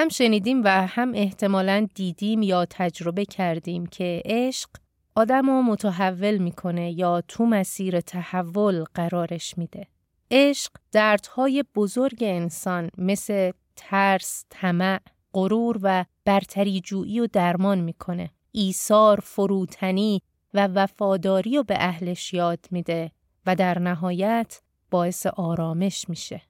هم شنیدیم و هم احتمالاً دیدیم یا تجربه کردیم که عشق آدم رو متحول می‌کنه یا تو مسیر تحول قرارش میده. عشق دردهای بزرگ انسان مثل ترس، طمع، غرور و برتری جویی و درمان می‌کنه. ایثار، فروتنی و وفاداری رو به اهلش یاد میده و در نهایت باعث آرامش میشه.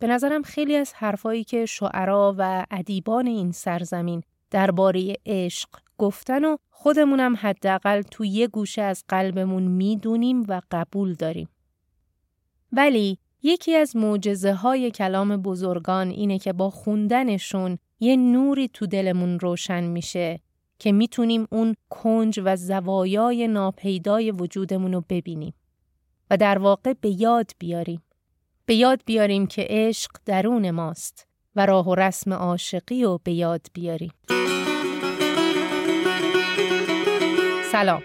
به نظرم خیلی از حرفایی که شعرا و ادیبان این سرزمین درباره عشق گفتن و خودمونم حداقل تو یه گوشه از قلبمون می‌دونیم و قبول داریم. ولی یکی از معجزه های کلام بزرگان اینه که با خوندنشون یه نوری تو دلمون روشن میشه که می‌تونیم اون کنج و زوایای ناپیدای وجودمون رو ببینیم و در واقع به یاد بیاریم. به یاد بیاریم که عشق درون ماست و راه و رسم عاشقی رو به یاد بیاریم. سلام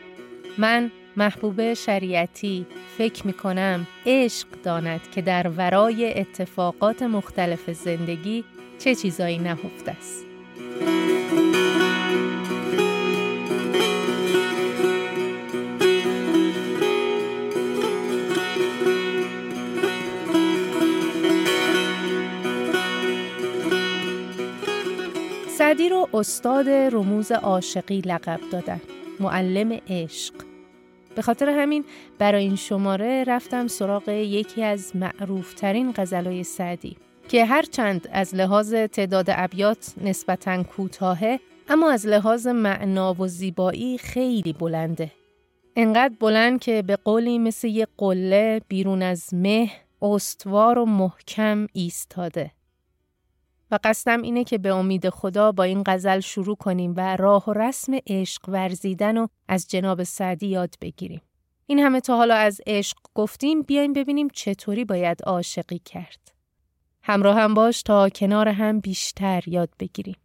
من محبوب شریعتی فکر می کنم عشق داند که در ورای اتفاقات مختلف زندگی چه چیزایی نهفته است. سعدی رو استاد رموز عاشقی لقب دادن معلم عشق به خاطر همین برای این شماره رفتم سراغ یکی از معروفترین غزلای سعدی که هرچند از لحاظ تعداد ابیات نسبتاً کوتاهه اما از لحاظ معنا و زیبایی خیلی بلنده. انقدر بلند که به قولی مثل یه قله بیرون از مه استوار و محکم ایستاده. و قصدم اینه که به امید خدا با این غزل شروع کنیم و راه و رسم عشق ورزیدن و از جناب سعدی یاد بگیریم. این همه تا حالا از عشق گفتیم بیایم ببینیم چطوری باید عاشقی کرد. همراه هم باش تا کنار هم بیشتر یاد بگیریم.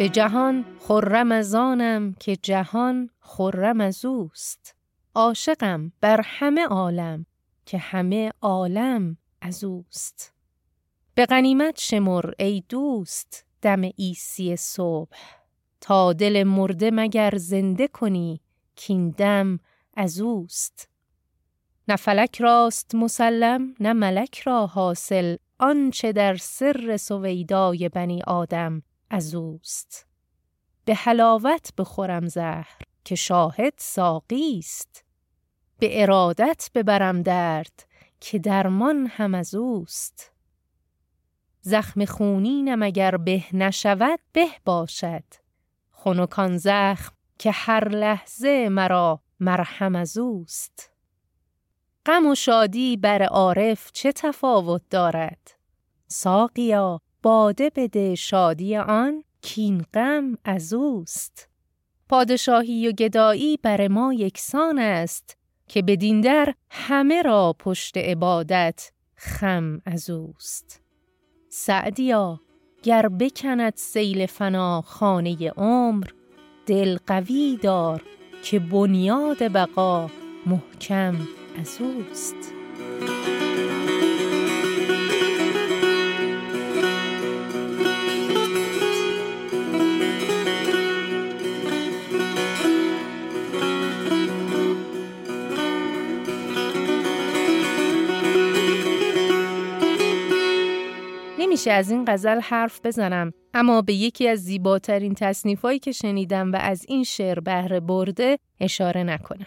به جهان خرم از آنم که جهان خرم از اوست. عاشقم بر همه عالم که همه عالم از اوست. به غنیمت شمر ای دوست دم ایسی صبح. تا دل مرده مگر زنده کنی کین دم از اوست. نه فلک راست مسلم نه ملک را حاصل آنچه در سر سویدای بنی آدم از اوست. به حلاوت بخورم زهر که شاهد ساقی است. به ارادت ببرم درد که درمان هم از اوست. زخم خونینم اگر به نشود به باشد. خنکان زخم که هر لحظه مرا مرهم از اوست. غم و شادی بر عارف چه تفاوت دارد؟ ساقیا باده بده شادی آن کین غم از اوست. پادشاهی و گدایی بر ما یکسان است که بدین در همه را پشت عبادت خم از اوست. سعدیا گر بکند سیل فنا خانه عمر دل قوی دار که بنیاد بقا محکم از اوست. نمیشه از این غزل حرف بزنم اما به یکی از زیباترین تصنیفایی که شنیدم و از این شعر بهره برده اشاره نکنم.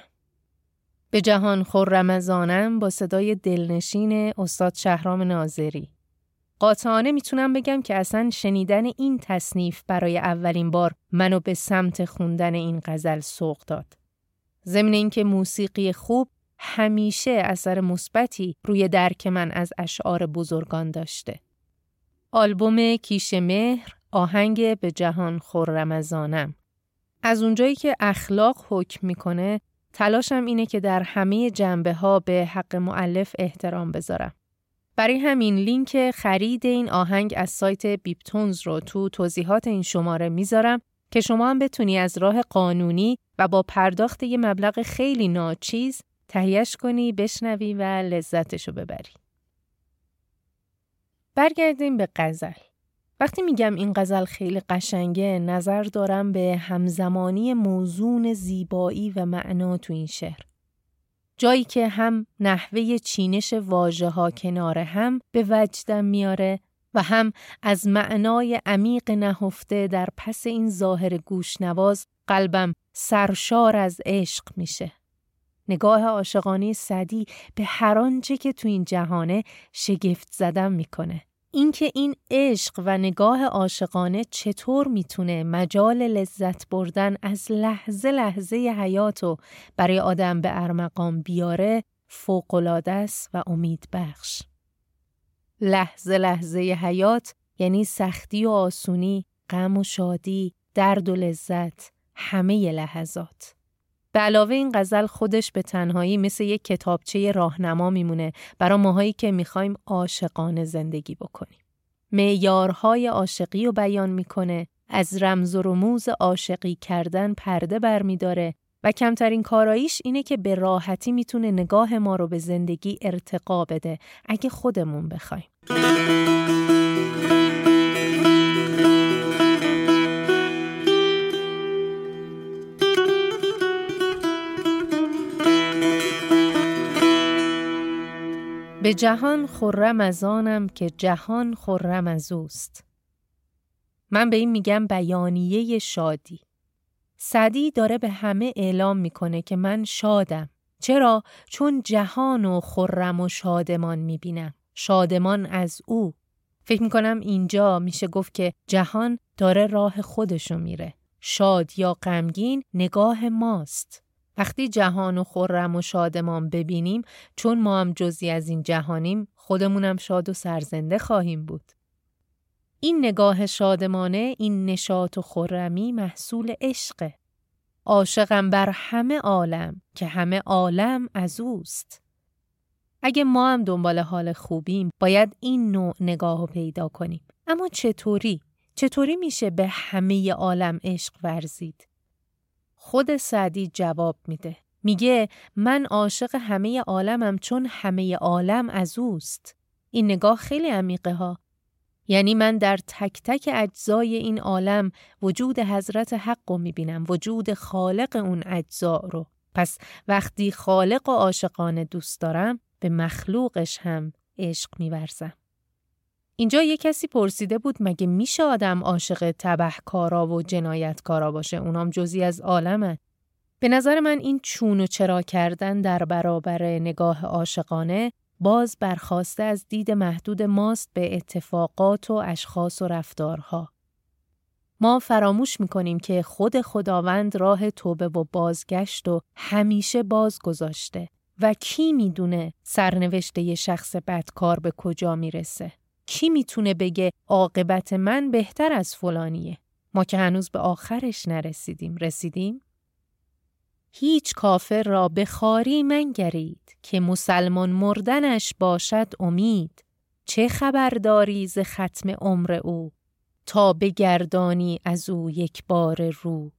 به جهان خرم با صدای دلنشین استاد شهرام ناظری. قاطعانه می‌تونم بگم که اصلا شنیدن این تصنیف برای اولین بار منو به سمت خوندن این غزل سوق داد. ضمن اینکه موسیقی خوب همیشه اثر مثبتی روی درک من از اشعار بزرگان داشته. آلبوم کیش مهر آهنگ به جهان خرمزانم از اونجایی که اخلاق حکم می‌کنه تلاشم اینه که در همه جنبه ها به حق معلف احترام بذارم. برای همین لینک خرید این آهنگ از سایت بیپتونز رو تو توضیحات این شماره می‌ذارم که شما هم بتونی از راه قانونی و با پرداخت یه مبلغ خیلی ناچیز تهیهش کنی بشنوی و لذتشو ببری. برگردیم به غزل. وقتی میگم این غزل خیلی قشنگه نظر دارم به همزمانی موزون زیبایی و معنا تو این شعر. جایی که هم نحوه چینش واژه ها کنار هم به وجدم میاره و هم از معنای عمیق نهفته در پس این ظاهر گوشنواز قلبم سرشار از عشق میشه. نگاه عاشقانه صدی به هر آنچه که تو این جهانه شگفت زدم می‌کنه. اینکه این عشق و نگاه عاشقانه چطور می‌تونه مجال لذت بردن از لحظه لحظه حیاتو برای آدم به ارمقام بیاره فوقلاده است و امید بخش. لحظه لحظه حیات یعنی سختی و آسونی، غم و شادی، درد و لذت، همه لحظات. به علاوه این غزل خودش به تنهایی مثل یک کتابچه راهنما میمونه برای ماهایی که می‌خوایم عاشقانه زندگی بکنیم. معیارهای عاشقی رو بیان می‌کنه، از رمز و رموز عاشقی کردن پرده برمیداره و کمترین کاراییش اینه که به راحتی می‌تونه نگاه ما رو به زندگی ارتقا بده اگه خودمون بخوایم. به جهان خرم از آنم که جهان خرم از اوست. من به این میگم بیانیه شادی. سعدی داره به همه اعلام می‌کنه که من شادم. چرا؟ چون جهان و خرم و شادمان می‌بینم. شادمان از او. فکر می‌کنم اینجا میشه گفت که جهان داره راه خودشو میره. شاد یا غمگین نگاه ماست. وقتی جهان و خرم و شادمان ببینیم چون ما هم جزی از این جهانیم خودمونم شاد و سرزنده خواهیم بود. این نگاه شادمانه این نشاط و خرمی محصول عشقه. عاشقم بر همه عالم که همه عالم از اوست. اگه ما هم دنبال حال خوبیم باید این نوع نگاه رو پیدا کنیم. اما چطوری؟ چطوری میشه به همه عالم عشق ورزید؟ خود سعدی جواب میده. میگه من عاشق همه عالمم چون همه عالم از اوست. این نگاه خیلی عمیقه ها. یعنی من در تک تک اجزای این عالم وجود حضرت حق رو می‌بینم وجود خالق اون اجزا رو پس وقتی خالق و عاشقانه دوست دارم به مخلوقش هم عشق میورزم اینجا یه کسی پرسیده بود مگه میشه آدم عاشق تبهکارا و جنایتکارا باشه اونام جزی از عالمه به نظر من این چون و چرا کردن در برابر نگاه عاشقانه باز برخواسته از دید محدود ماست به اتفاقات و اشخاص و رفتارها. ما فراموش می‌کنیم که خود خداوند راه توبه و بازگشت و همیشه باز گذاشته و کی می‌دونه سرنوشت یه شخص بدکار به کجا می‌رسه؟ کی می‌تونه بگه عاقبت من بهتر از فلانیه؟ ما که هنوز به آخرش نرسیدیم رسیدیم؟ هیچ کافر را به خاری منگرید که مسلمان مردنش باشد امید چه خبرداری ز ختم عمر او تا بگردانی از او یک بار رو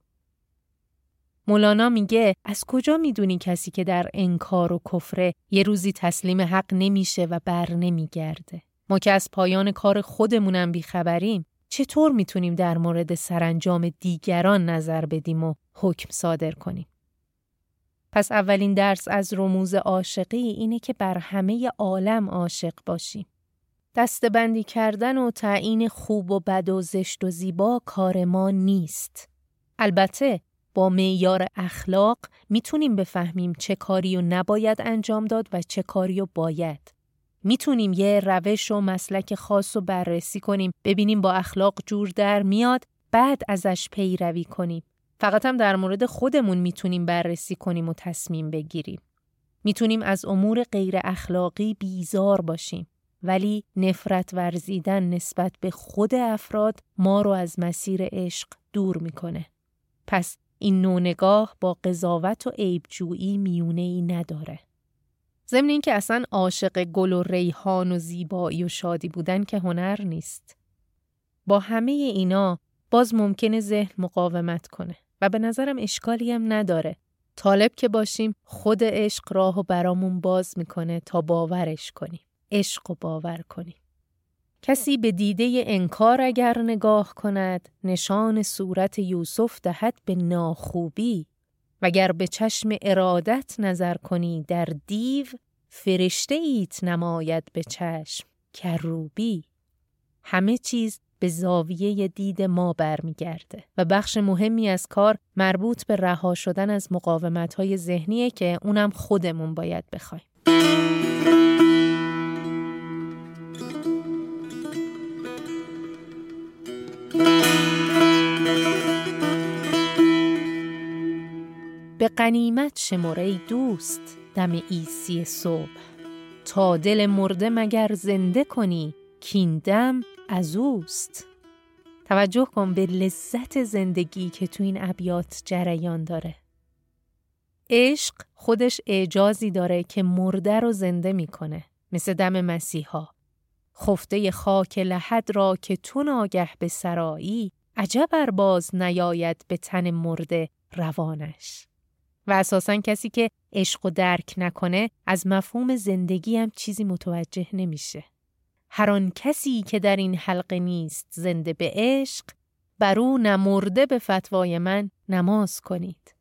مولانا میگه از کجا می‌دونی کسی که در انکار و کفره یه روزی تسلیم حق نمیشه و بر نمیگرده ما که از پایان کار خودمونم بیخبریم چطور می‌تونیم در مورد سرانجام دیگران نظر بدیم و حکم صادر کنیم پس اولین درس از رموز عاشقی اینه که بر همه عالم عاشق باشیم. دستبندی کردن و تعیین خوب و بد و زشت و زیبا کار ما نیست. البته با معیار اخلاق می‌تونیم بفهمیم چه کاری رو نباید انجام داد و چه کاری رو باید. می‌تونیم یه روش و مسلک خاص رو بررسی کنیم ببینیم با اخلاق جور در میاد بعد ازش پیروی کنیم. فقط هم در مورد خودمون می‌تونیم بررسی کنیم و تصمیم بگیریم. می‌تونیم از امور غیر اخلاقی بیزار باشیم. ولی نفرت ورزیدن نسبت به خود افراد ما رو از مسیر عشق دور می‌کنه. پس این نوع نگاه با قضاوت و عیبجویی میونه ای نداره. ضمن اینکه اصلا عاشق گل و ریحان و زیبایی و شادی بودن که هنر نیست. با همه اینا باز ممکنه ذهن مقاومت کنه. و به نظرم اشکالی هم نداره. طالب که باشیم خود عشق راه و برامون باز می‌کنه تا باورش کنیم. عشق و باور کنیم. کسی به دیده انکار اگر نگاه کند نشان صورت یوسف دهد به ناخوبی وگر به چشم ارادت نظر کنی در دیو فرشته ایت نماید به چشم کروبی همه چیز به زاویه دید ما برمیگرده و بخش مهمی از کار مربوط به رها شدن از مقاومت ذهنیه که اونم خودمون باید بخوایم. به قنیمت شماره دوست دم ایسی صبح. تا دل مرده مگر زنده کنی کیندم از اوست. توجه کن به لذت زندگی که تو این ابیات جریان داره. عشق خودش اعجازی داره که مرده رو زنده می‌کنه مثل دم مسیحا. خفته خاک لحد را که تو ناگه به سرایی عجب باز نیاید به تن مرده روانش. و اساسا کسی که عشق و درک نکنه از مفهوم زندگی هم چیزی متوجه نمیشه. هر آن کسی که در این حلقه نیست زنده به عشق بر او نمرده به فتوای من نماز کنید.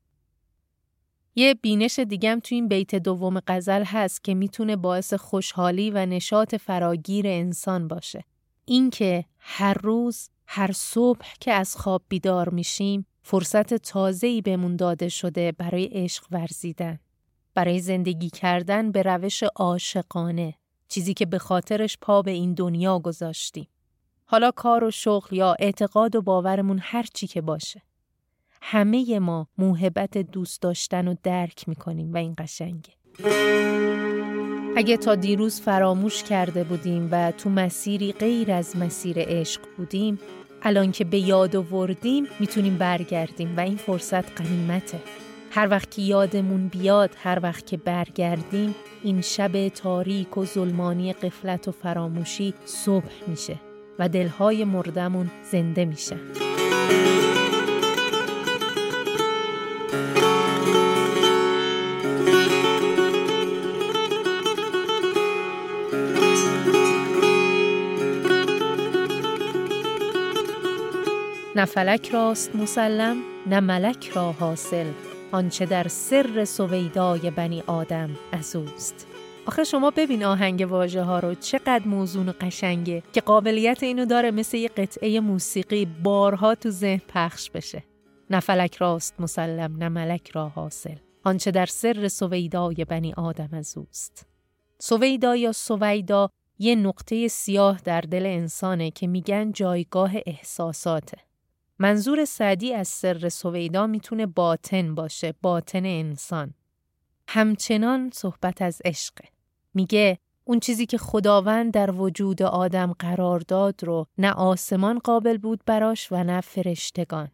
یه بینش دیگم تو این بیت دوم غزل هست که می‌تونه باعث خوشحالی و نشاط فراگیر انسان باشه. اینکه هر روز هر صبح که از خواب بیدار میشیم فرصت تازه‌ای بهمون داده شده برای عشق ورزیدن برای زندگی کردن به روش عاشقانه چیزی که به خاطرش پا به این دنیا گذاشتیم. حالا کار و شغل یا اعتقاد و باورمون هر چی که باشه. همه ما موهبت دوست داشتن و درک می‌کنیم و این قشنگه. اگه تا دیروز فراموش کرده بودیم و تو مسیری غیر از مسیر عشق بودیم الان که به یاد آوردیم می‌تونیم برگردیم و این فرصت قنیمته هر وقت که یادمون بیاد هر وقت که برگردیم این شب تاریک و ظلمانی قفلت و فراموشی صبح میشه و دلهای مردمون زنده میشن نه فلک راست مسلم نه ملک را حاصل. آنچه در سر سویدای بنی آدم از اوست. آخه شما ببین آهنگ واژه ها رو چقدر موزون و قشنگه که قابلیت اینو داره مثل یه قطعه موسیقی بارها تو ذهن پخش بشه. نه فلک راست مسلم نه ملک را حاصل. آنچه در سر سویدای بنی آدم از اوست. سویدا یا سویدا یه نقطه سیاه در دل انسانه که میگن جایگاه احساساته. منظور سعدی از سر سویدا می‌تونه باطن باشه، باطن انسان. همچنان صحبت از عشقه. میگه اون چیزی که خداوند در وجود آدم قرار داد رو نه آسمان قابل بود براش و نه فرشتگان.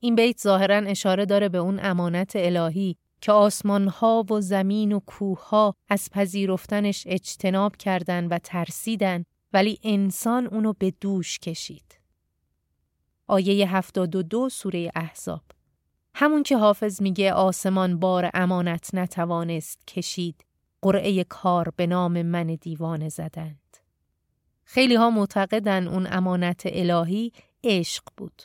این بیت ظاهرا اشاره داره به اون امانت الهی که آسمانها و زمین و کوهها از پذیرفتنش اجتناب کردن و ترسیدن ولی انسان اونو به دوش کشید. آیه 72 سوره احزاب. همون که حافظ میگه آسمان بار امانت نتوانست کشید قرعه کار به نام من دیوانه زدند. خیلی ها معتقدن اون امانت الهی عشق بود.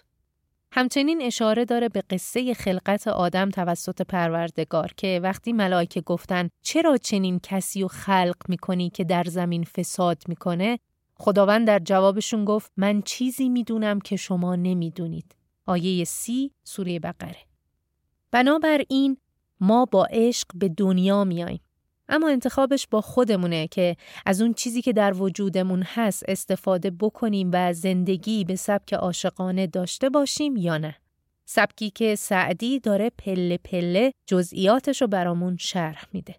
همچنین اشاره داره به قصه خلقت آدم توسط پروردگار که وقتی ملائکه گفتن چرا چنین کسی رو خلق می‌کنی که در زمین فساد می‌کنه؟ خداوند در جوابشون گفت من چیزی می‌دونم که شما نمی‌دونید. آیه سی سوره بقره. بنابراین ما با عشق به دنیا میاییم. اما انتخابش با خودمونه که از اون چیزی که در وجودمون هست استفاده بکنیم و زندگی به سبک عاشقانه داشته باشیم یا نه. سبکی که سعدی داره پله پله جزئیاتش رو برامون شرح میده.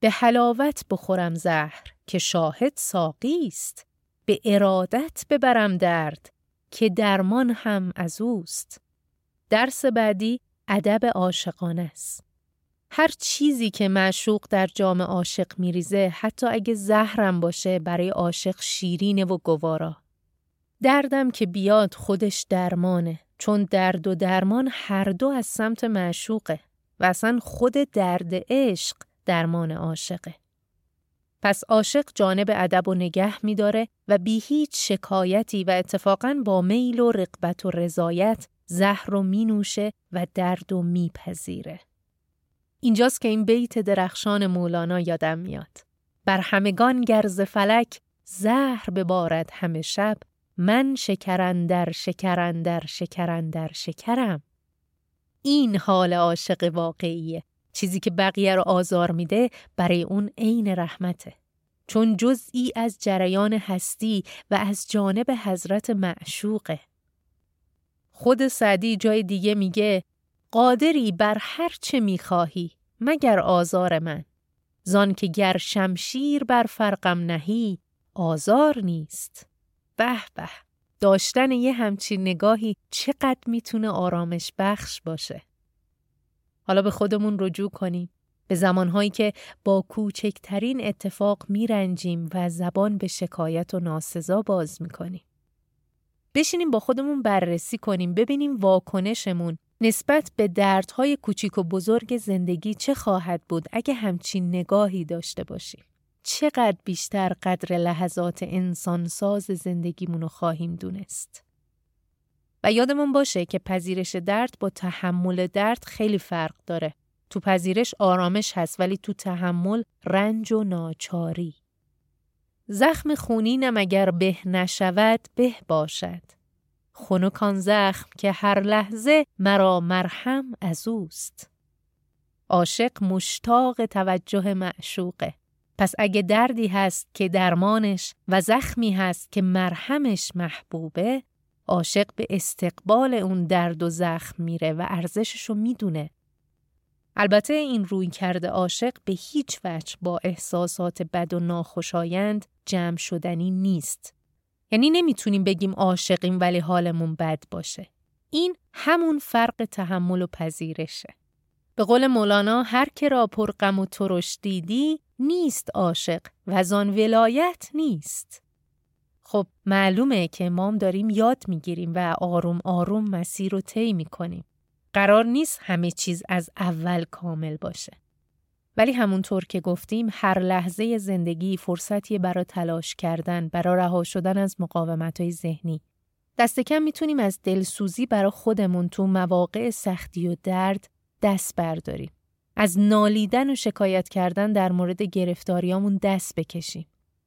به حلاوت بخورم زهر که شاهد ساقی است. به ارادت ببرم درد که درمان هم از اوست. درس بعدی ادب عاشقانه است. هر چیزی که معشوق در جام عاشق میریزه حتی اگه زهرم باشه برای عاشق شیرینه و گوارا. دردم که بیاد خودش درمانه چون درد و درمان هر دو از سمت معشوقه و اصلا خود درد عشق درمان عاشقه. پس عاشق جانب ادب و نگه میداره و بی هیچ شکایتی و اتفاقا با میل و رقبت و رضایت زهر رو می نوشه و درد و میپذیره. اینجاست که این بیت درخشان مولانا یادم میاد. بر همگان گرز فلک زهر ببارد همه شب من شکرندر شکرندر شکرندر شکرم. این حال عاشق واقعیه. چیزی که بقیه رو آزار میده برای اون عین رحمته. چون جزئی از جریان هستی و از جانب حضرت معشوقه. خود سعدی جای دیگه میگه قادری بر هر چه می‌خواهی مگر آزار من زان که گر شمشیر بر فرقم نهی آزار نیست به به داشتن یه همچین نگاهی چقدر می‌تونه آرامش بخش باشه حالا به خودمون رجوع کنیم به زمانهایی که با کوچکترین اتفاق میرنجیم و زبان به شکایت و ناسزا باز می‌کنیم بشینیم با خودمون بررسی کنیم ببینیم واکنشمون نسبت به دردهای کوچیک و بزرگ زندگی چه خواهد بود اگه همچین نگاهی داشته باشیم. چقدر بیشتر قدر لحظات انسانساز زندگیمون رو خواهیم دونست. و یادمون باشه که پذیرش درد با تحمل درد خیلی فرق داره. تو پذیرش آرامش هست ولی تو تحمل رنج و ناچاری. زخم خونینم اگر به نشود به باشد. خنکان زخم که هر لحظه مرا مرهم از اوست. عاشق مشتاق توجه معشوقه. پس اگه دردی هست که درمانش و زخمی هست که مرهمش محبوبه، عاشق به استقبال اون درد و زخم میره و ارزششو می‌دونه. البته این روی کرده عاشق به هیچ وجه با احساسات بد و ناخوشایند جمع شدنی نیست. یعنی نمی‌تونیم بگیم عاشقیم ولی حالمون بد باشه. این همون فرق تحمل و پذیرشه. به قول مولانا هر که را پر غم و ترش دیدی نیست عاشق و زان ولایت نیست. خب معلومه که امام داریم یاد می‌گیریم و آروم آروم مسیر رو طی می‌کنیم. قرار نیست همه چیز از اول کامل باشه. ولی همونطور که گفتیم هر لحظه زندگی فرصتی برای تلاش کردن، برای رها شدن از مقاومت های ذهنی. دست کم می‌تونیم از دلسوزی برای خودمون تو مواقع سختی و درد دست برداریم. از نالیدن و شکایت کردن در مورد گرفتاریامون دست بکشیم.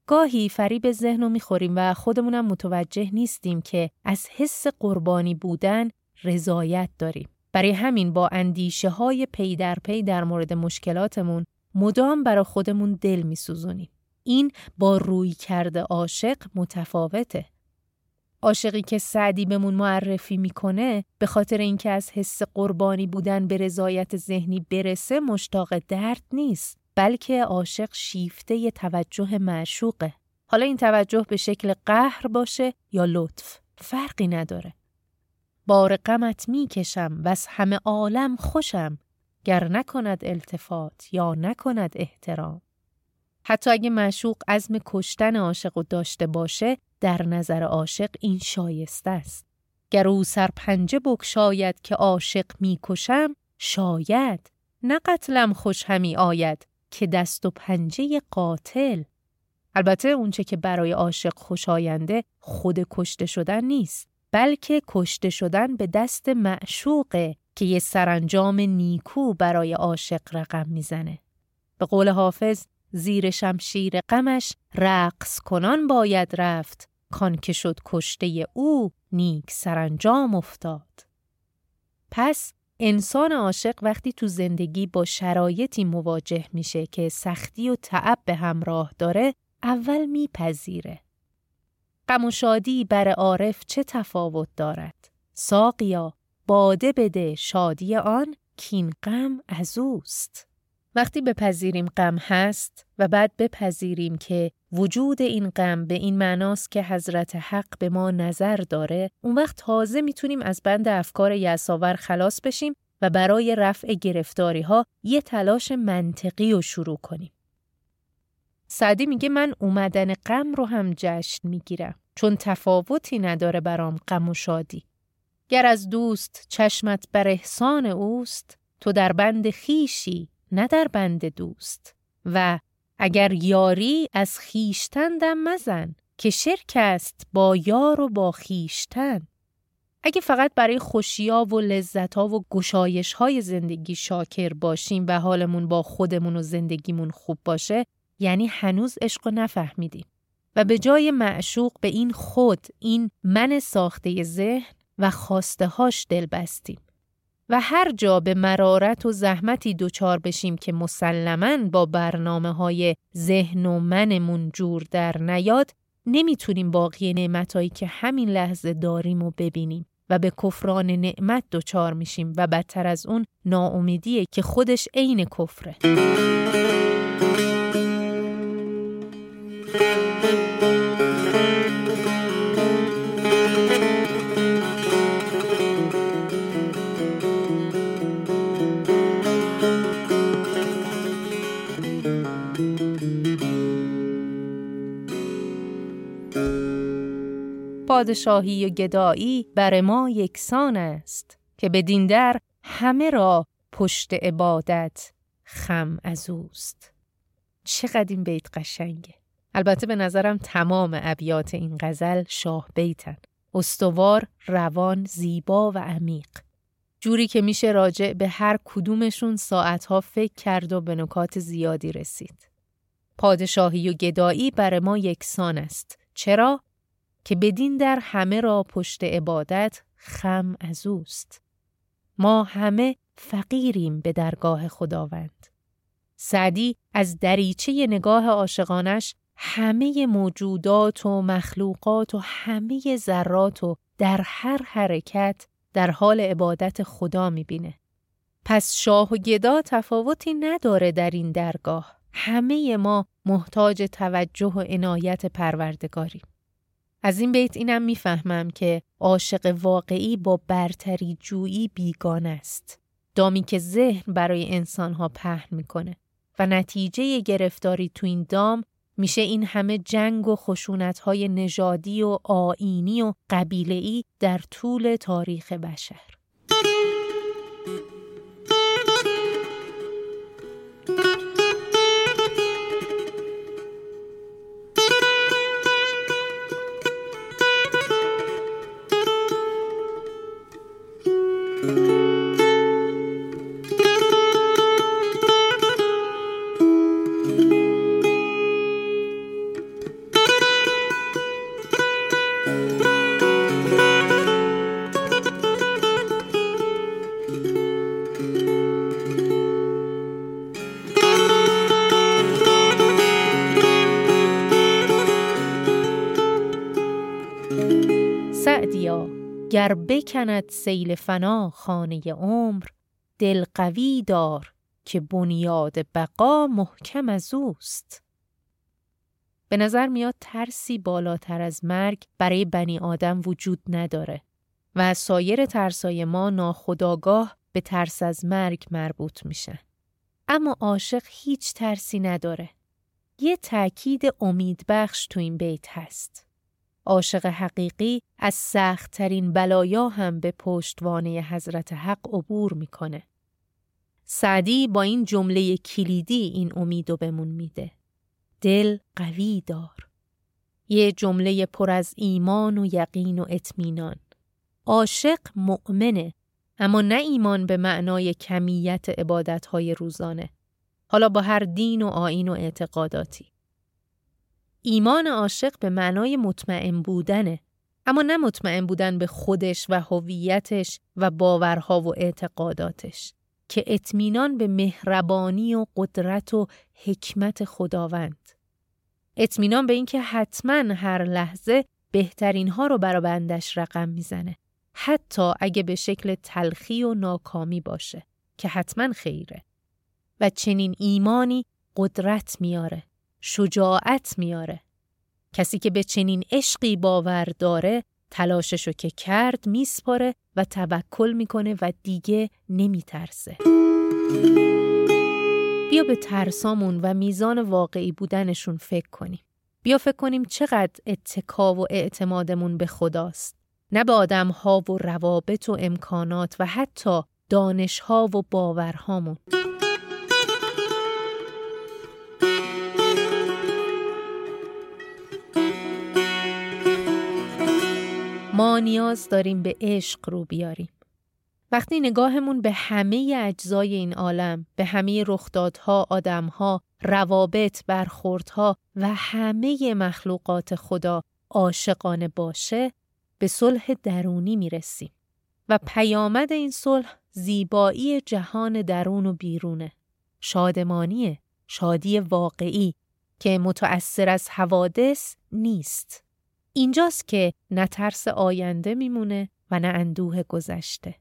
گاهی فریب ذهن رو می‌خوریم و خودمونم متوجه نیستیم که از حس قربانی بودن رضایت داریم. برای همین با اندیشه های پی در پی در مورد مشکلاتمون مدام برای خودمون دل میسوزونیم. این با روی کرده عاشق متفاوته. عاشقی که سعدی بهمون معرفی می‌کنه به خاطر اینکه از حس قربانی بودن به رضایت ذهنی برسه مشتاق درد نیست بلکه عاشق شیفته توجه معشوقه. حالا این توجه به شکل قهر باشه یا لطف فرقی نداره. بار غمت می‌کشم و از همه عالم خوشم گر نکند التفات یا نکند احترام. حتی اگه معشوق عزم کشتن عاشق و داشته باشه در نظر عاشق این شایسته است. گر او سرپنجه بکشاید که عاشق می‌کشم شاید نه قتلم خوش همی آید. که دست و پنجه قاتل البته اونچه که برای عاشق خوشاینده خود کشته شدن نیست بلکه کشته شدن به دست معشوقه که یه سرانجام نیکو برای عاشق رقم می‌زنه. به قول حافظ زیر شمشیر غمش رقص کنان باید رفت کان که شد کشته او نیک سرانجام افتاد. پس انسان عاشق وقتی تو زندگی با شرایطی مواجه میشه که سختی و تعب به همراه داره اول میپذیره. غم و شادی بر عارف چه تفاوت دارد؟ ساقیا باده بده شادی آن کین غم از اوست. وقتی بپذیریم غم هست و بعد بپذیریم که وجود این غم به این معناست که حضرت حق به ما نظر داره اون وقت تازه می‌تونیم از بند افکار یساور خلاص بشیم و برای رفع گرفتاری ها یه تلاش منطقی رو شروع کنیم. سعدی میگه من اومدن غم رو هم جشن می‌گیرم چون تفاوتی نداره برام غم و شادی. گر از دوست چشمت بر احسان اوست تو در بند خیشی نه در بند دوست و اگر یاری از خیشتن دم مزن که شرک است با یار و با خیشتن اگه فقط برای خوشیا و لذتا و گشایش های زندگی شاکر باشیم و حالمون با خودمون و زندگیمون خوب باشه یعنی هنوز عشق و نفهمیدیم. و به جای معشوق به این خود این من ساخته ذهن و خواسته هاش دل بستیم و هر جا به مرارت و زحمتی دوچار بشیم که مسلما با برنامه های ذهن و منمون جور در نیاد نمی‌تونیم باقی نعمتهایی که همین لحظه داریم و ببینیم و به کفران نعمت دچار میشیم و بدتر از اون ناامیدیه که خودش عین کفره. پادشاهی و گدایی بر ما یکسان است که بدین در همه را پشت عبادت خم از اوست چقدر این بیت قشنگه البته به نظرم تمام ابیات این غزل شاه بیتن استوار، روان، زیبا و عمیق جوری که میشه راجع به هر کدومشون ساعتها فکر کرد و به نکات زیادی رسید. پادشاهی و گدایی بر ما یکسان است. چرا؟ که بدین در همه را پشت عبادت خم از اوست. ما همه فقیریم به درگاه خداوند. سعدی از دریچه نگاه عاشقانش همه موجودات و مخلوقات و همه ذرات و در هر حرکت در حال عبادت خدا می‌بینه. پس شاه و گدا تفاوتی نداره در این درگاه. همه ما محتاج توجه و عنایت پروردگاریم. از این بیت اینم می‌فهمم که عاشق واقعی با برتری جویی بیگان است. دامی که ذهن برای انسانها پهن می‌کنه و نتیجه گرفتاری تو این دام میشه این همه جنگ و خشونتهای نژادی و آینی و قبیله‌ای در طول تاریخ بشر. بکند سیل فنا خانه عمر دل قوی دار که بنیاد بقا محکم از اوست به نظر میاد ترسی بالاتر از مرگ برای بنی آدم وجود نداره و سایر ترسای ما ناخداگاه به ترس از مرگ مربوط میشه. اما عاشق هیچ ترسی نداره. یه تأکید امیدبخش تو این بیت هست. عاشق حقیقی از سختترین بلایا هم به پشتوانه حضرت حق عبور می‌کنه. سعدی با این جمله کلیدی این امیدو بهمون میده. دل قوی دار. یه جمله پر از ایمان و یقین و اطمینان. عاشق مؤمنه اما نه ایمان به معنای کمیت عبادتهای روزانه. حالا با هر دین و آین و اعتقاداتی. ایمان عاشق به معنای مطمئن بودنه. اما نه مطمئن بودن به خودش و هویتش و باورها و اعتقاداتش که اطمینان به مهربانی و قدرت و حکمت خداوند. اطمینان به اینکه حتما هر لحظه بهترین ها رو برا بندش رقم می‌زنه. حتی اگه به شکل تلخی و ناکامی باشه که حتما خیره. و چنین ایمانی قدرت میاره. شجاعت میاره. کسی که به چنین عشقی باور داره تلاششو که کرد میسپاره و توکل می‌کنه و دیگه نمیترسه. بیا به ترسامون و میزان واقعی بودنشون فکر کنیم. بیا فکر کنیم چقدر اتکا و اعتمادمون به خداست. نه به آدم ها و روابط و امکانات و حتی دانش ها و باورهامون. نیاز داریم به عشق رو بیاریم. وقتی نگاهمون به همه اجزای این عالم، به همه رخدادها، آدمها، روابط، برخوردها و همه مخلوقات خدا عاشقانه باشه، به صلح درونی می‌رسیم. و پیامد این صلح زیبایی جهان درون و بیرونه. شادمانیه، شادی واقعی که متأثر از حوادث نیست. اینجاست که نه ترس آینده میمونه و نه اندوه گذشته.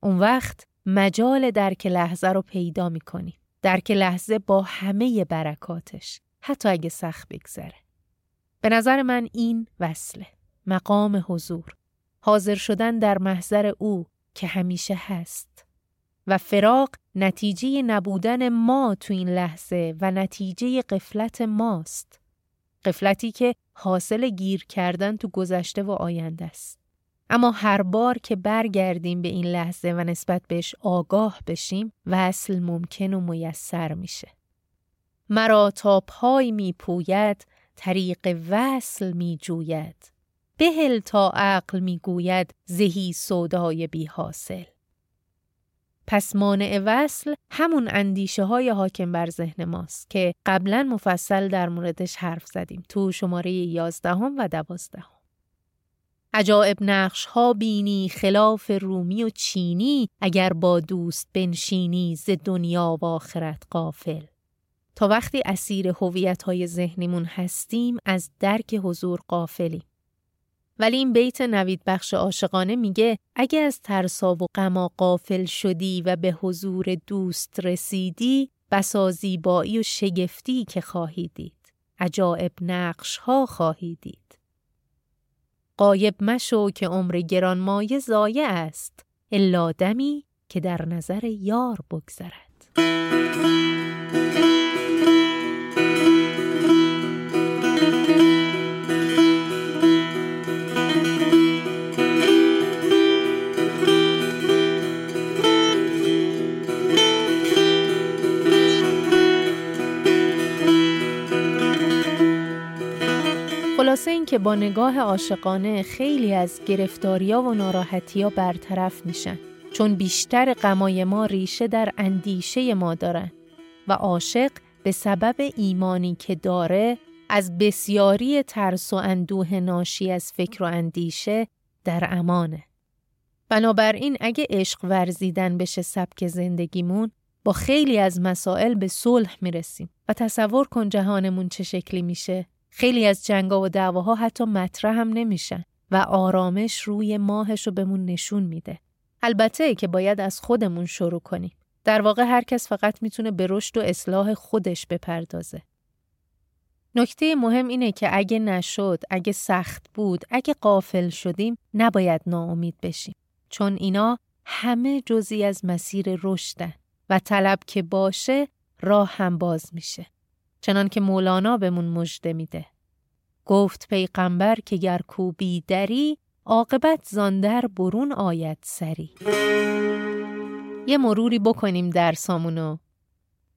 اون وقت مجال درک لحظه رو پیدا می‌کنیم. درک لحظه با همه برکاتش. حتی اگه سخت بگذره. به نظر من این وصله. مقام حضور. حاضر شدن در محضر او که همیشه هست. و فراق نتیجه نبودن ما تو این لحظه و نتیجه قفلت ماست. قفلتی که حاصل گیر کردن تو گذشته و آینده است. اما هر بار که برگردیم به این لحظه و نسبت بهش آگاه بشیم وصل ممکن و میسر میشه. مرا تا پای می پوید طریق وصل می جوید. بهل تا عقل می گوید زهی سودای بی حاصل. پس مانع وصل همون اندیشه های حاکم بر ذهن ماست که قبلا مفصل در موردش حرف زدیم تو شماره یازدهم و دوازدهم. عجائب نقش ها بینی خلاف رومی و چینی اگر با دوست بنشینی ز دنیا و آخرت قافل تا وقتی اسیر هویت های ذهنیمون هستیم از درک حضور قافلیم ولی این بیت نوید بخش عاشقانه میگه اگه از ترسا و غما قافل شدی و به حضور دوست رسیدی بسا زیبایی و شگفتی که خواهی دید عجائب نقش ها خواهی دید قایب مشو که عمر گرانمایه زایه است الا دمی که در نظر یار بگذرد. خلاصه این که با نگاه عاشقانه خیلی از گرفتاریا و ناراحتیا برطرف میشن. چون بیشتر غمای ما ریشه در اندیشه ما دارن. و عاشق به سبب ایمانی که داره از بسیاری ترس و اندوه ناشی از فکر و اندیشه در امانه. بنابراین اگه عشق ورزیدن بشه سبک زندگیمون با خیلی از مسائل به صلح می‌رسیم. و تصور کن جهانمون چه شکلی میشه. خیلی از جنگا و دعواها حتی مطرح هم نمیشن و آرامش روی ماهش رو بهمون نشون میده. البته که باید از خودمون شروع کنیم. در واقع هر کس فقط می‌تونه به رشد و اصلاح خودش بپردازه. نکته مهم اینه که اگه نشد، اگه سخت بود، اگه قافل شدیم، نباید ناامید بشیم. چون اینا همه جزی از مسیر رشدن و طلب که باشه راه هم باز میشه. چنان که مولانا بهمون مژده میده. گفت پیغمبر که گر کوبی دری عاقبت زاندر برون آید سری. یه مروری بکنیم درسامونو.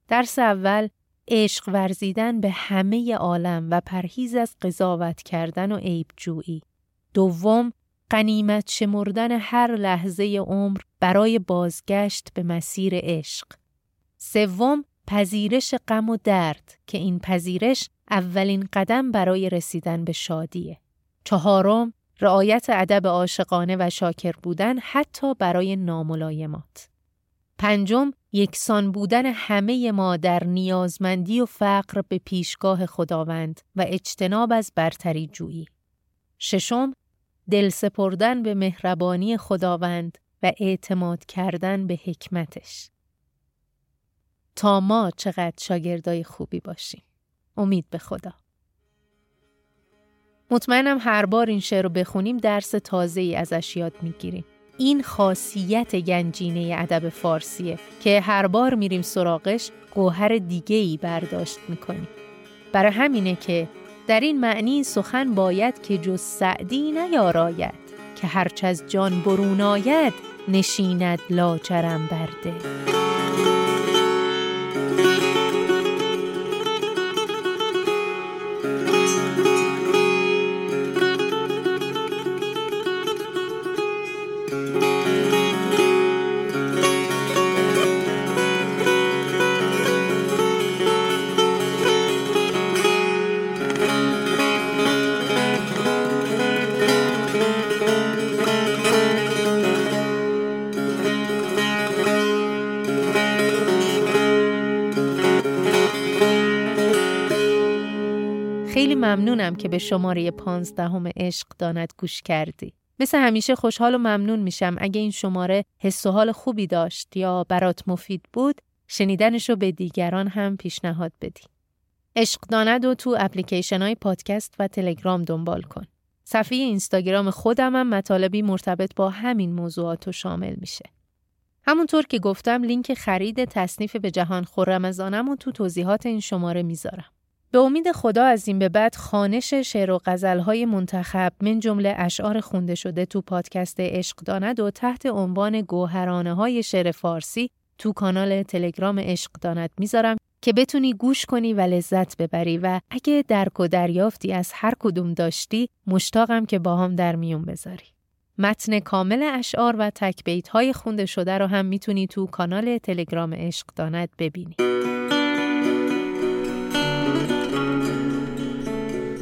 درس اول عشق ورزیدن به همه عالم و پرهیز از قضاوت کردن و عیب جویی. دوم قنیمت شمردن هر لحظه عمر برای بازگشت به مسیر عشق. سوم پذیرش غم و درد که این پذیرش اولین قدم برای رسیدن به شادیه. چهارم رعایت ادب عاشقانه و شاکر بودن حتی برای ناملایمات. پنجم یکسان بودن همه ما در نیازمندی و فقر به پیشگاه خداوند و اجتناب از برتری جویی. ششم دل سپردن به مهربانی خداوند و اعتماد کردن به حکمتش. تا ما چقدر شاگردای خوبی باشیم. امید به خدا. مطمئنم هر بار این شعر رو بخونیم درس تازه ای ازش یاد می‌گیریم. این خاصیت گنجینه ادب فارسیه که هر بار میریم سراغش گوهر دیگه ای برداشت می‌کنیم. برای همینه که در این معنی سخن باید که جز سعدی نیاراید که هرچ از جان برون آید نشیند لاجرم برده ممنونم که به شماره پانزدهم عشق داند گوش کردی. مثل همیشه خوشحال و ممنون میشم اگه این شماره حس و حال خوبی داشت یا برات مفید بود شنیدنش رو به دیگران هم پیشنهاد بدی. عشق داند و تو اپلیکیشن های پادکست و تلگرام دنبال کن. صفحه اینستاگرام خودم هم مطالبی مرتبط با همین موضوعات رو شامل میشه. همونطور که گفتم لینک خرید تصنیف به جهان خورمزانم و تو توضیحات این شماره می‌ذارم. به امید خدا از این به بعد خانش شعر و غزلهای منتخب من جمله اشعار خونده شده تو پادکست عشق داند و تحت عنوان گوهرانه های شعر فارسی تو کانال تلگرام عشق داند می‌ذارم که بتونی گوش کنی و لذت ببری و اگه درک و دریافتی از هر کدوم داشتی مشتاقم که با هم در میون بذاری. متن کامل اشعار و تکبیت های خونده شده رو هم می‌تونی تو کانال تلگرام عشق داند ببینی.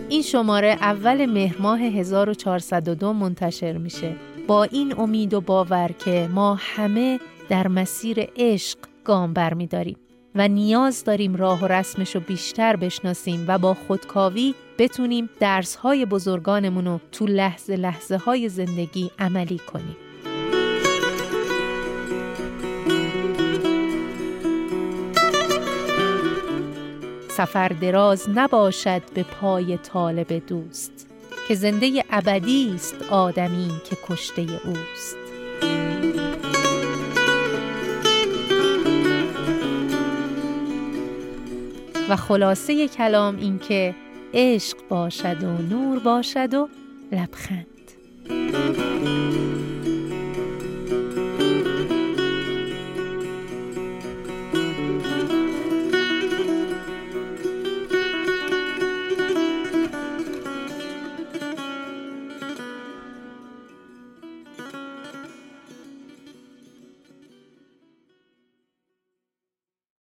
این شماره اول مهر ماه 1402 منتشر میشه با این امید و باور که ما همه در مسیر عشق گام برمیداریم و نیاز داریم راه و رسمش رو بیشتر بشناسیم و با خودکاوی بتونیم درسهای بزرگانمون رو تو لحظه لحظه های زندگی عملی کنیم. سفر دراز نباشد به پای طالب دوست که زنده ابدی است آدمی که کشته اوست. و خلاصه کلام این که عشق باشد و نور باشد و لبخند.